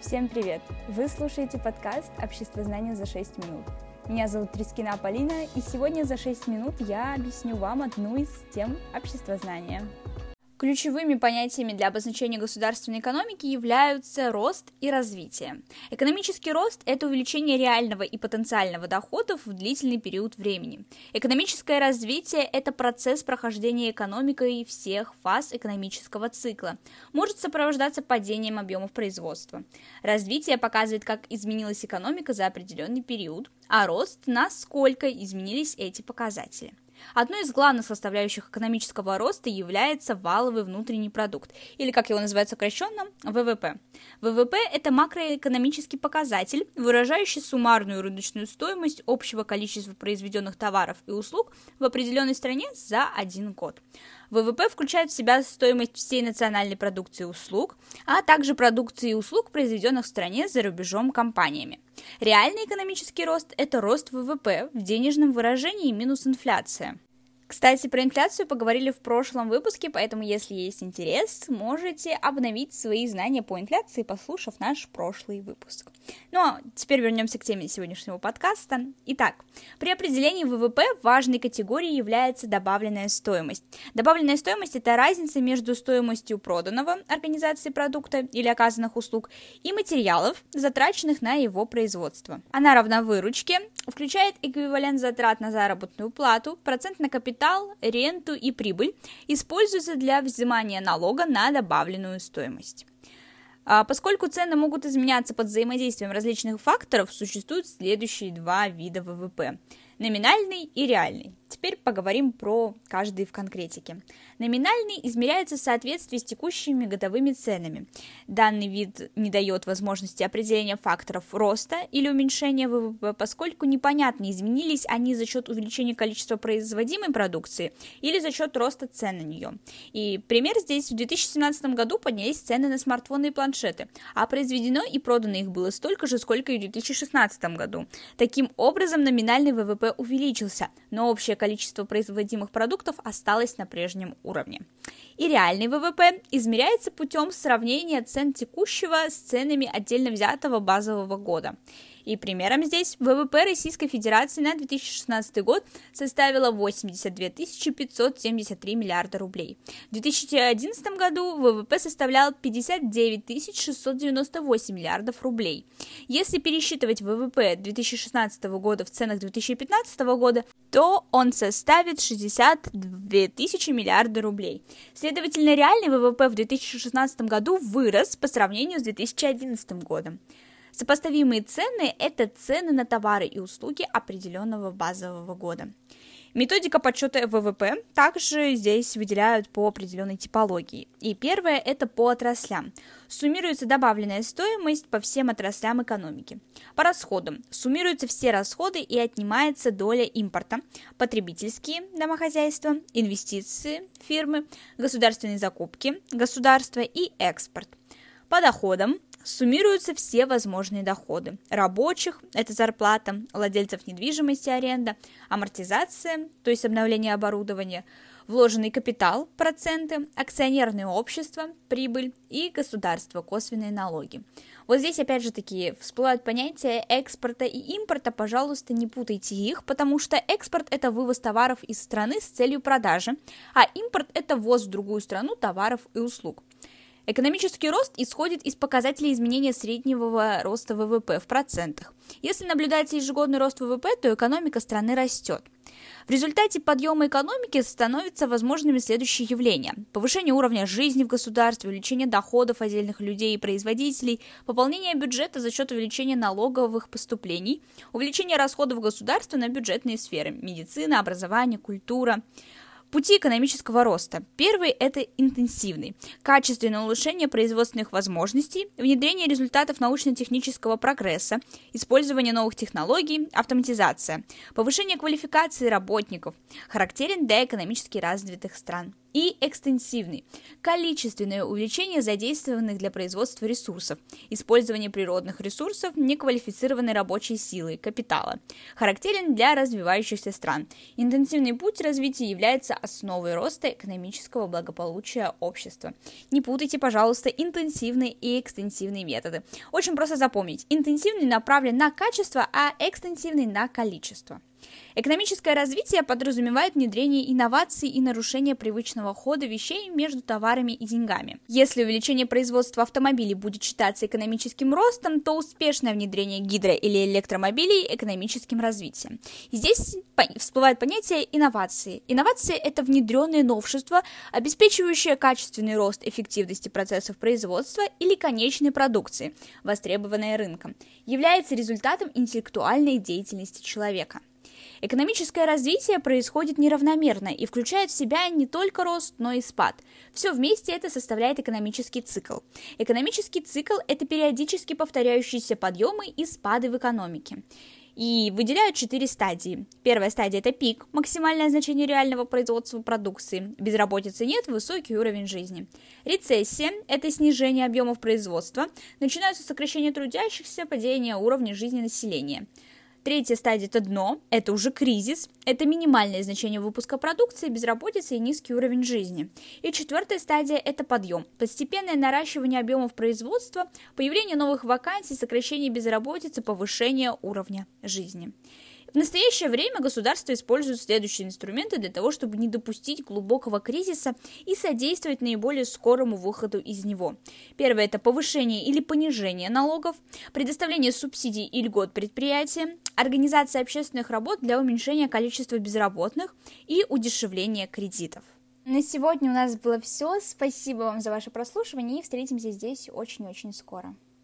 Всем привет! Вы слушаете подкаст «Общество знания за 6 минут». Меня зовут Трискина Полина, и сегодня за 6 минут я объясню вам одну из тем общества знания. Ключевыми понятиями для обозначения государственной экономики являются рост и развитие. Экономический рост – это увеличение реального и потенциального доходов в длительный период времени. Экономическое развитие – это процесс прохождения экономикой всех фаз экономического цикла. Может сопровождаться падением объемов производства. Развитие показывает, как изменилась экономика за определенный период, а рост – насколько изменились эти показатели. Одной из главных составляющих экономического роста является валовый внутренний продукт, или, как его называют сокращенно, ВВП. ВВП – это макроэкономический показатель, выражающий суммарную рыночную стоимость общего количества произведенных товаров и услуг в определенной стране за один год. ВВП включает в себя стоимость всей национальной продукции и услуг, а также продукции и услуг, произведенных в стране за рубежом компаниями. Реальный экономический рост – это рост ВВП в денежном выражении минус инфляция. Кстати, про инфляцию поговорили в прошлом выпуске, поэтому, если есть интерес, можете обновить свои знания по инфляции, послушав наш прошлый выпуск. Ну а теперь вернемся к теме сегодняшнего подкаста. Итак, при определении ВВП важной категорией является добавленная стоимость. Добавленная стоимость – это разница между стоимостью проданного организации продукта или оказанных услуг и материалов, затраченных на его производство. Она равна выручке, включает эквивалент затрат на заработную плату, процент на капитал капитал, ренту и прибыль используются для взимания налога на добавленную стоимость. А поскольку цены могут изменяться под взаимодействием различных факторов, существуют следующие два вида ВВП – номинальный и реальный. Теперь поговорим про каждый в конкретике. Номинальный измеряется в соответствии с текущими годовыми ценами. Данный вид не дает возможности определения факторов роста или уменьшения ВВП, поскольку непонятно, изменились они за счет увеличения количества производимой продукции или за счет роста цен на нее. И пример здесь в 2017 году поднялись цены на смартфоны и планшеты, а произведено и продано их было столько же, сколько и в 2016 году. Таким образом, номинальный ВВП увеличился, но общее количество производимых продуктов осталось на прежнем уровне. И реальный ВВП измеряется путем сравнения цен текущего с ценами отдельно взятого базового года. И примером здесь ВВП Российской Федерации на 2016 год составила 82 573 миллиарда рублей. В 2011 году ВВП составлял 59 698 миллиардов рублей. Если пересчитывать ВВП 2016 года в ценах 2015 года, то он составит 62 тысячи миллиарда рублей. Следовательно, реальный ВВП в 2016 году вырос по сравнению с 2011 годом. Сопоставимые цены – это цены на товары и услуги определенного базового года. Методика подсчета ВВП также здесь выделяют по определенной типологии. И первое – это по отраслям. Суммируется добавленная стоимость по всем отраслям экономики. По расходам суммируются все расходы и отнимается доля импорта, потребительские домохозяйства, инвестиции фирмы, государственные закупки, государство и экспорт. По доходам суммируются все возможные доходы. Рабочих – это зарплата, владельцев недвижимости, аренда, амортизация, то есть обновление оборудования, вложенный капитал, проценты, акционерные общества, прибыль и государство, косвенные налоги. Вот здесь опять же таки всплывают понятия экспорта и импорта, пожалуйста, не путайте их, потому что экспорт – это вывоз товаров из страны с целью продажи, а импорт – это ввоз в другую страну товаров и услуг. Экономический рост исходит из показателей изменения среднего роста ВВП в процентах. Если наблюдается ежегодный рост ВВП, то экономика страны растет. В результате подъема экономики становятся возможными следующие явления. Повышение уровня жизни в государстве, увеличение доходов отдельных людей и производителей, пополнение бюджета за счет увеличения налоговых поступлений, увеличение расходов государства на бюджетные сферы – медицина, образование, культура – Пути экономического роста. Первый – это интенсивный. Качественное улучшение производственных возможностей, внедрение результатов научно-технического прогресса, использование новых технологий, автоматизация, повышение квалификации работников, характерен для экономически развитых стран. и экстенсивный – количественное увеличение задействованных для производства ресурсов, использование природных ресурсов неквалифицированной рабочей силы, капитала, характерен для развивающихся стран. Интенсивный путь развития является основой роста экономического благополучия общества. Не путайте, пожалуйста, интенсивные и экстенсивные методы. Очень просто запомнить. Интенсивный направлен на качество, а экстенсивный на количество. Экономическое развитие подразумевает внедрение инноваций и нарушение привычного хода вещей между товарами и деньгами. Если увеличение производства автомобилей будет считаться экономическим ростом, то успешное внедрение гидро- или электромобилей – экономическим развитием. Здесь всплывает понятие инновации. Инновация – это внедренное новшество, обеспечивающее качественный рост эффективности процессов производства или конечной продукции, востребованной рынком, является результатом интеллектуальной деятельности человека. Экономическое развитие происходит неравномерно и включает в себя не только рост, но и спад. Все вместе это составляет экономический цикл. Экономический цикл – это периодически повторяющиеся подъемы и спады в экономике и выделяют четыре стадии. Первая стадия – это пик, максимальное значение реального производства продукции. Безработицы нет, высокий уровень жизни. Рецессия – это снижение объемов производства. Начинаются сокращение трудящихся, падение уровня жизни населения. Третья стадия – это дно, это уже кризис, это минимальное значение выпуска продукции, безработица и низкий уровень жизни. И четвертая стадия – это подъем, постепенное наращивание объемов производства, появление новых вакансий, сокращение безработицы, повышение уровня жизни. В настоящее время государство использует следующие инструменты для того, чтобы не допустить глубокого кризиса и содействовать наиболее скорому выходу из него. Первое – это повышение или понижение налогов, предоставление субсидий и льгот предприятиям, организация общественных работ для уменьшения количества безработных и удешевления кредитов. На сегодня у нас было все. Спасибо вам за ваше прослушивание и встретимся здесь очень-очень скоро.